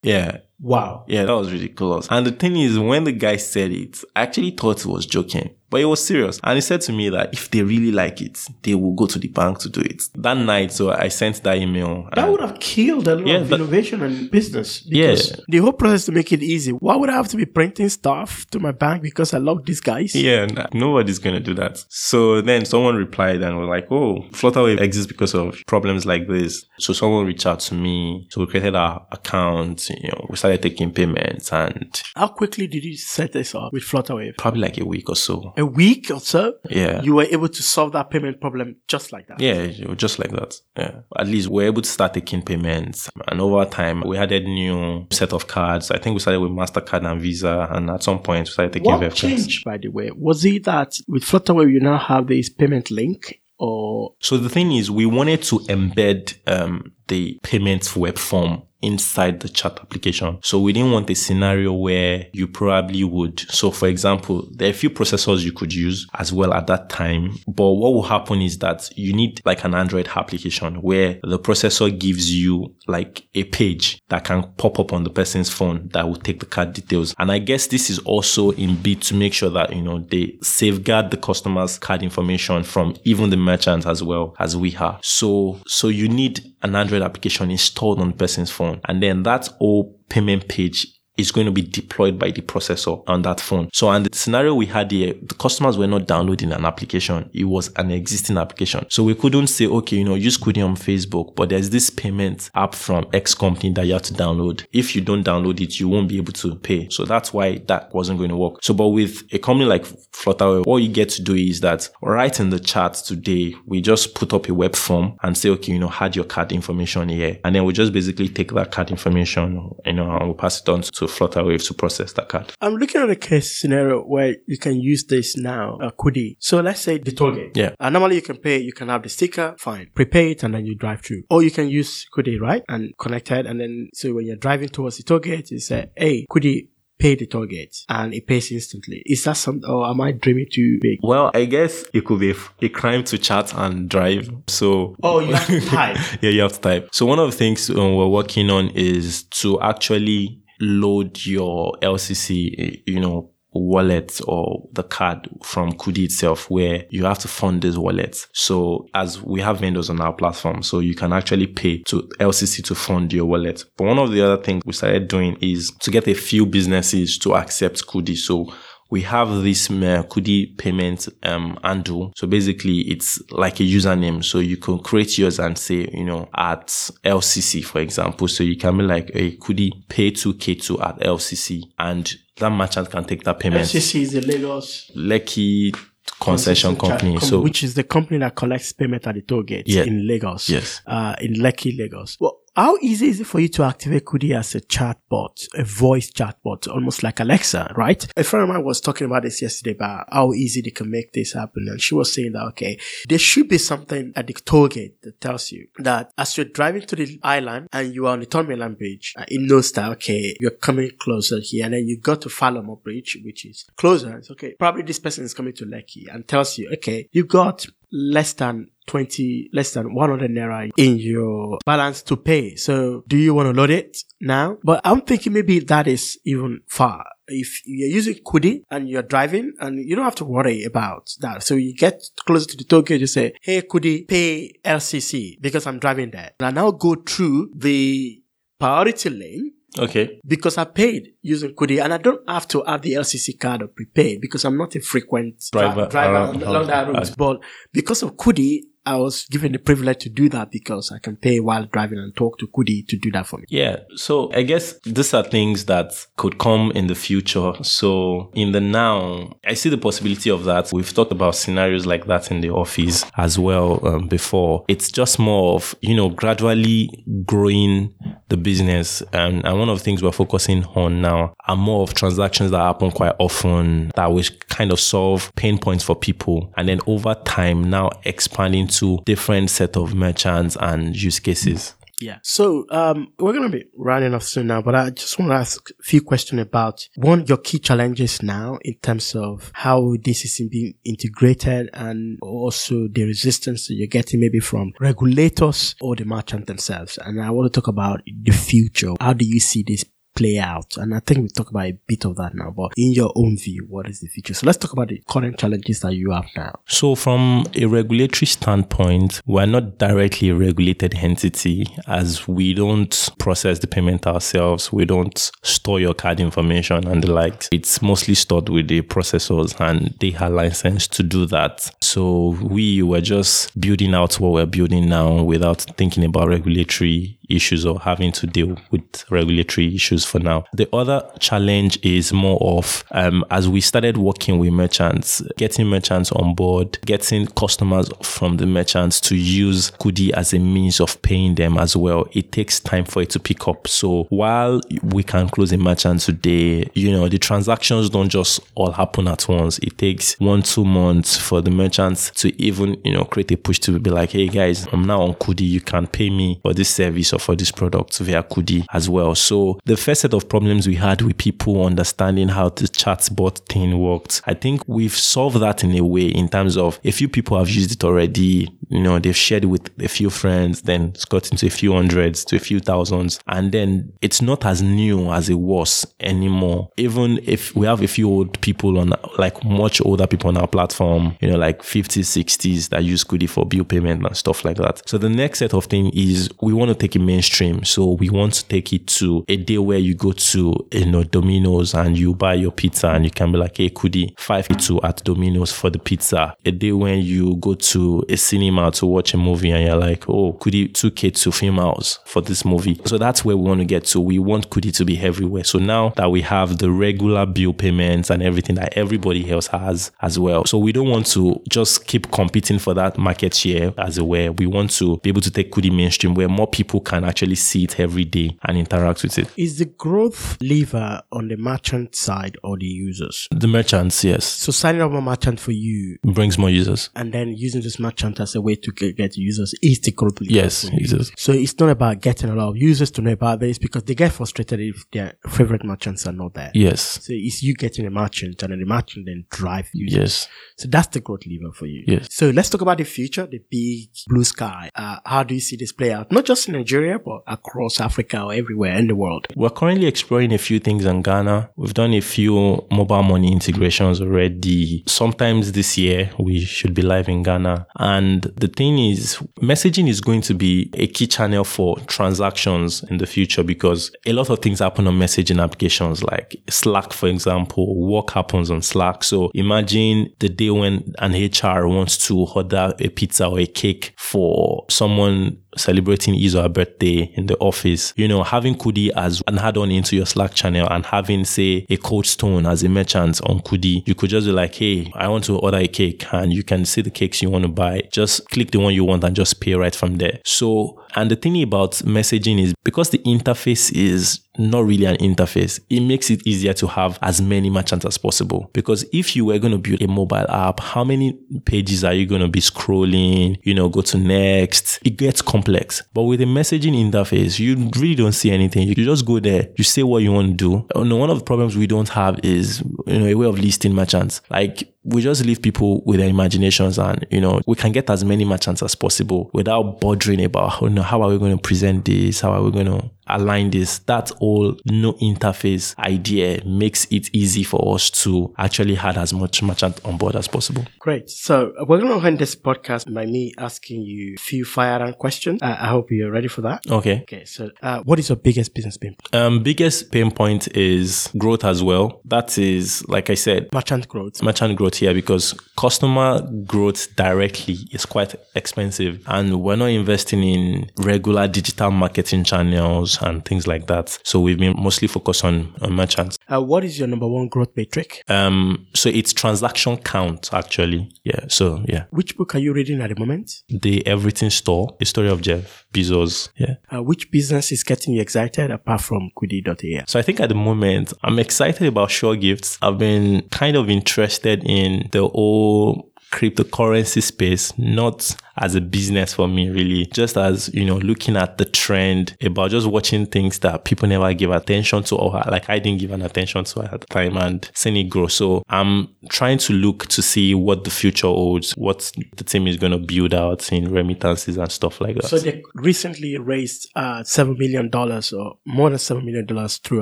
Yeah. Wow. Yeah, that was ridiculous. And the thing is, when the guy said it, I actually thought he was joking, but it was serious. And he said to me that if they really like it, they will go to the bank to do it. That night, so I sent that email. That would have killed a lot Yeah, of that- innovation and business. Yeah. The whole process to make it easy. Why would I have to be printing stuff to my bank because I love these guys? Yeah, nah, nobody's gonna do that. So then someone replied and was like, "Oh, Flutterwave exists because of problems like this." So someone reached out to me. So we created our account. You know, we started taking payments, and How quickly did you set this up with Flutterwave? probably like a week or so. A week or so? Yeah. You were able to solve that payment problem just like that. Yeah, just like that. Yeah. At least we are able to start taking payments. And over time, we added new set of cards. I think we started with MasterCard and Visa. And at some point, we started taking What changed, by the way? Was it that with Flutterwave you now have this payment link or So the thing is, we wanted to embed um, the payments web form inside the chat application. So we didn't want a scenario where you probably would. So for example, there are a few processors you could use as well at that time. But what will happen is that you need like an Android application where the processor gives you like a page that can pop up on the person's phone that will take the card details. And I guess this is also in bid to make sure that, you know, they safeguard the customer's card information from even the merchants as well as we have. So, so you need an Android application installed on the person's phone. And then that whole payment page is going to be deployed by the processor on that phone. So, and the scenario we had here, the customers were not downloading an application. It was an existing application. So we couldn't say, okay, you know, use Kudi on Facebook, but there's this payment app from X company that you have to download. If you don't download it, you won't be able to pay. So that's why that wasn't going to work. So, but with a company like Flutterwave, all you get to do is that right in the chat today, we just put up a web form and say, okay, you know, add your card information here. And then we just basically take that card information, you know, and uh, we'll pass it on to Flutterwave to process that card. I'm looking at a case scenario where you can use this now, uh, Kudi. So let's say the toll gate. Yeah. And normally you can pay, you can have the sticker, fine. Prepay it and then you drive through. Or you can use Kudi, right? And connect it. And then, so when you're driving towards the toll gate, you say, hey, Kudi, pay the toll gate. And it pays instantly. Is that something, or am I dreaming too big? Well, I guess it could be a crime to chat and drive. So, Oh, you have to type. yeah, you have to type. So one of the things um, we're working on is to actually load your LCC, you know, wallet or the card from Kudi itself where you have to fund this wallet. So as we have vendors on our platform, so you can actually pay to LCC to fund your wallet. But one of the other things we started doing is to get a few businesses to accept Kudi. So we have this uh, Kudi payment um handle. So basically it's like a username. So you can create yours and say, you know, at LCC, for example. So you can be like a Kudi pay 2K2 at LCC and that merchant can take that payment. LCC is the Lagos Lekki concession company. So which is the company that collects payment at the toll gate Yeah. in Lagos. Yes. Uh, in Lekki, Lagos. Well, how easy is it for you to activate Kudi as a chatbot, a voice chatbot, almost like Alexa, right? A friend of mine was talking about this yesterday about how easy they can make this happen. And she was saying that, okay, there should be something at the toll gate that tells you that as you're driving to the island and you are on the Third Mainland Bridge, uh, it knows that, okay, you're coming closer here. And then you go to Falomo Bridge, which is closer. It's okay. Probably this person is coming to Lekki and tells you, okay, you got less than 20, less than 100 naira in your balance to pay. So do you want to load it now? But I'm thinking maybe that is even far. If you're using Kudi and you're driving and you don't have to worry about that. So you get closer to the Tokyo, you say, Hey, Kudi, pay LCC because I'm driving there. And I now go through the priority lane okay. because I paid using Kudi and I don't have to have the LCC card or prepaid because I'm not a frequent dri- Driver driver along that route. But because of Kudi, I was given the privilege to do that because I can pay while driving and talk to Kudi to do that for me. Yeah. So I guess these are things that could come in the future. So in the now, I see the possibility of that. We've talked about scenarios like that in the office as well um, before. It's just more of, you know, gradually growing the business. And, and one of the things we're focusing on now are more of transactions that happen quite often that will kind of solve pain points for people. And then over time now expanding to different set of merchants and use cases. Yeah. So um, we're gonna be running off soon now, but I just want to ask a few questions about one your key challenges now in terms of how this is being integrated and also the resistance that you're getting maybe from regulators or the merchant themselves. And I want to talk about the future. How do you see this play out? And I think we talked about a bit of that now, but in your own view, what is the future? So let's talk about the current challenges that you have now. So, from a regulatory standpoint, we're not directly a regulated entity as we don't process the payment ourselves. We don't store your card information and the like. It's mostly stored with the processors and they are licensed to do that. So, we were just building out what we're building now without thinking about regulatory issues or having to deal with regulatory issues for now. The other challenge is more of um, as we started working with merchants, getting merchants on board, getting customers from the merchants to use Kudi as a means of paying them as well. It takes time for it to pick up. So while we can close a merchant today, you know, the transactions don't just all happen at once. It takes one, two months for the merchants to even, you know, create a push to be like, hey guys, I'm now on Kudi. You can pay me for this service or for this product via Kudi as well. So the first set of problems we had with people understanding how the chatbot thing worked, I think we've solved that in a way in terms of a few people have used it already. You know, they've shared it with a few friends, then it's got into a few hundreds to a few thousands. And then it's not as new as it was anymore. Even if we have a few old people on, like much older people on our platform, you know, like 50s, 60s that use Kudi for bill payment and stuff like that. So the next set of thing is we want to take it mainstream. So we want to take it to a day where you go to, you know, Domino's and you buy your pizza and you can be like, hey, Kudi, 5 at Domino's for the pizza. A day when you go to a cinema to watch a movie and you're like, oh, Kudi 2K to house for this movie. So that's where we want to get to. We want Kudi to be everywhere. So now that we have the regular bill payments and everything that everybody else has as well. So we don't want to just keep competing for that market share as it were. We want to be able to take Kudi mainstream where more people can actually see it every day and interact with it. Is the growth lever on the merchant side or the users? The merchants, yes. So signing up a merchant for you brings more users. And then using this merchant as a way to get, get users is the growth lever. Yes, users. So it's not about getting a lot of users to know about this because they get frustrated if their favorite merchants are not there. Yes. So it's you getting a merchant and then the merchant then drive users. Yes. So that's the growth lever for you. Yes. So let's talk about the future, the big blue sky. Uh, how do you see this play out? Not just in Nigeria, but across Africa or everywhere in the world. We're currently exploring a few things in Ghana. We've done a few mobile money integrations already. Sometimes this year we should be live in Ghana. And the thing is, messaging is going to be a key channel for transactions in the future because a lot of things happen on messaging applications like Slack, for example. Work happens on Slack. So imagine the day when an HR wants to order a pizza or a cake for someone celebrating his or her birthday in the office, you know, having Kudi as an add-on into your Slack channel and having, say, a Cold Stone as a merchant on Kudi, you could just be like, hey, I want to order a cake and you can see the cakes you want to buy. Just click the one you want and just pay right from there. So, and the thing about messaging is because the interface is not really an interface. It makes it easier to have as many merchants as possible. Because if you were going to build a mobile app, how many pages are you going to be scrolling? You know, go to next. It gets complex. But with a messaging interface, you really don't see anything. You just go there, you say what you want to do. One of the problems we don't have is, you know, a way of listing merchants. Like we just leave people with their imaginations and, you know, we can get as many merchants as possible without bothering about, you know, how are we going to present this? How are we going to align this? That whole no interface idea makes it easy for us to actually have as much merchant on board as possible. Great. So we're going to end this podcast by me asking you a few fire round questions. Uh, I hope you're ready for that. Okay. Okay. So, uh, what is your biggest business pain? Um, biggest pain point is growth as well. That is, like I said, merchant growth. Merchant growth here because customer growth directly is quite expensive and we're not investing in regular digital marketing channels and things like that. So we've been mostly focused on, on merchants. Uh, what is your number one growth metric? Um, so it's transaction count actually. Yeah. So yeah. Which book are you reading at the moment? The Everything Store, the story of Jeff Bezos. Yeah. Uh, which business is getting you excited apart from Kudi.ai? So I think at the moment I'm excited about Sure Gifts. I've been kind of interested in the whole cryptocurrency space, not as a business for me, really, just as, you know, looking at the trend about just watching things that people never give attention to or like I didn't give an attention to at the time and seeing it grow. So I'm trying to look to see what the future holds, what the team is going to build out in remittances and stuff like that. So they recently raised uh, $7 million or more than $7 million through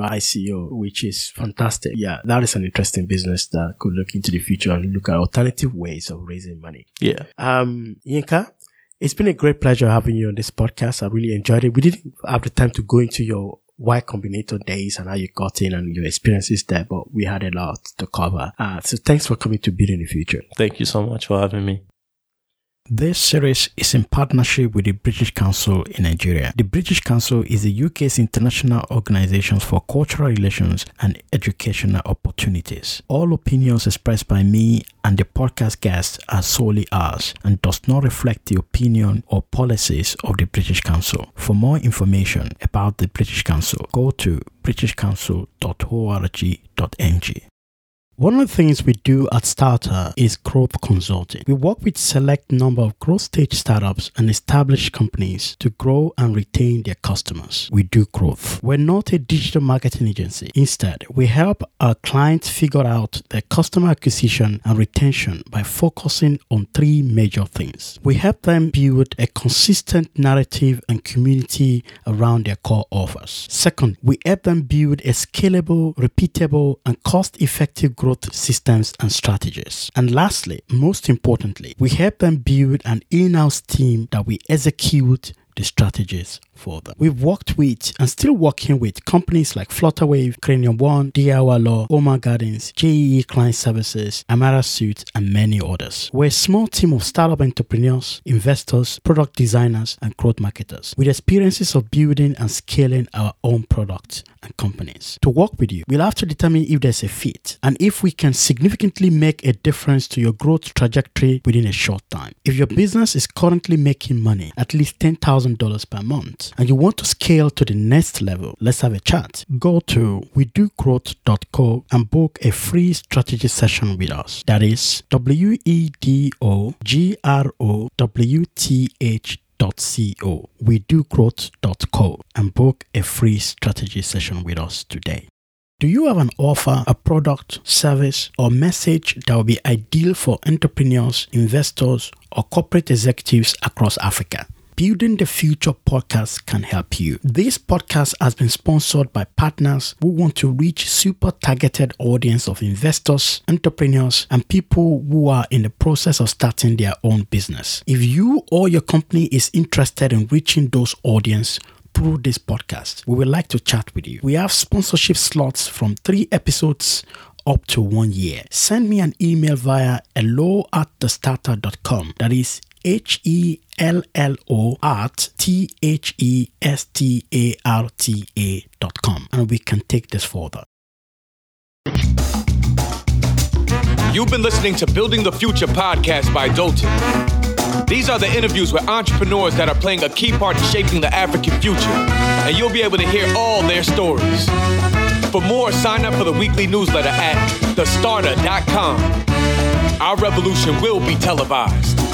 ICO, which is fantastic. Yeah, that is an interesting business that could look into the future and look at alternative ways of raising money. Yeah. Um, Yinka, it's been a great pleasure having you on this podcast. I really enjoyed it. We didn't have the time to go into your Y Combinator days and how you got in and your experiences there, but we had a lot to cover. Uh, so thanks for coming to Building the Future. Thank you so much for having me. This series is in partnership with the British Council in Nigeria. The British Council is the UK's international organization for cultural relations and educational opportunities. All opinions expressed by me and the podcast guests are solely ours and does not reflect the opinion or policies of the British Council. For more information about the British Council, go to britishcouncil.org.ng. One of the things we do at Starter is growth consulting. We work with select number of growth stage startups and established companies to grow and retain their customers. We do growth. We're not a digital marketing agency. Instead, we help our clients figure out their customer acquisition and retention by focusing on three major things. We help them build a consistent narrative and community around their core offers. Second, we help them build a scalable, repeatable, and cost-effective growth systems and strategies. And lastly, most importantly, we help them build an in house team that we execute the strategies for them. We've worked with and still working with companies like Flutterwave, Cranium One, DIY Law, Oma Gardens, JEE Client Services, Amara Suits, and many others. We're a small team of startup entrepreneurs, investors, product designers, and growth marketers with experiences of building and scaling our own products and companies. To work with you, we'll have to determine if there's a fit and if we can significantly make a difference to your growth trajectory within a short time. If your business is currently making money, at least $10,000 per month, and you want to scale to the next level, let's have a chat. Go to wedogrowth.co and book a free strategy session with us. That is W E D O G R O W T H co wedogrowth.co and book a free strategy session with us today. Do you have an offer, a product, service, or message that will be ideal for entrepreneurs, investors, or corporate executives across Africa? Building the Future podcast can help you. This podcast has been sponsored by partners who want to reach super targeted audience of investors, entrepreneurs, and people who are in the process of starting their own business. If you or your company is interested in reaching those audience, through this podcast, we would like to chat with you. We have sponsorship slots from three episodes up to one year. Send me an email via hello at thestarter.com. That is H E L L O at T H E S T A R T A dot com, and we can take this further. You've been listening to Building the Future podcast by Dotun. These are the interviews with entrepreneurs that are playing a key part in shaping the African future, and you'll be able to hear all their stories. For more, sign up for the weekly newsletter at thestarter.com. Our revolution will be televised.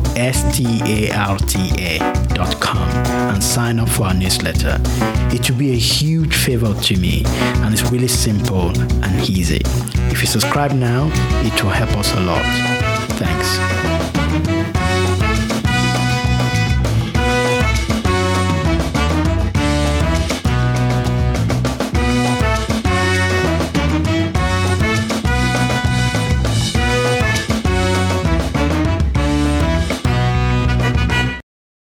S T A R T A.com and sign up for our newsletter. It will be a huge favor to me and it's really simple and easy. If you subscribe now, it will help us a lot. Thanks.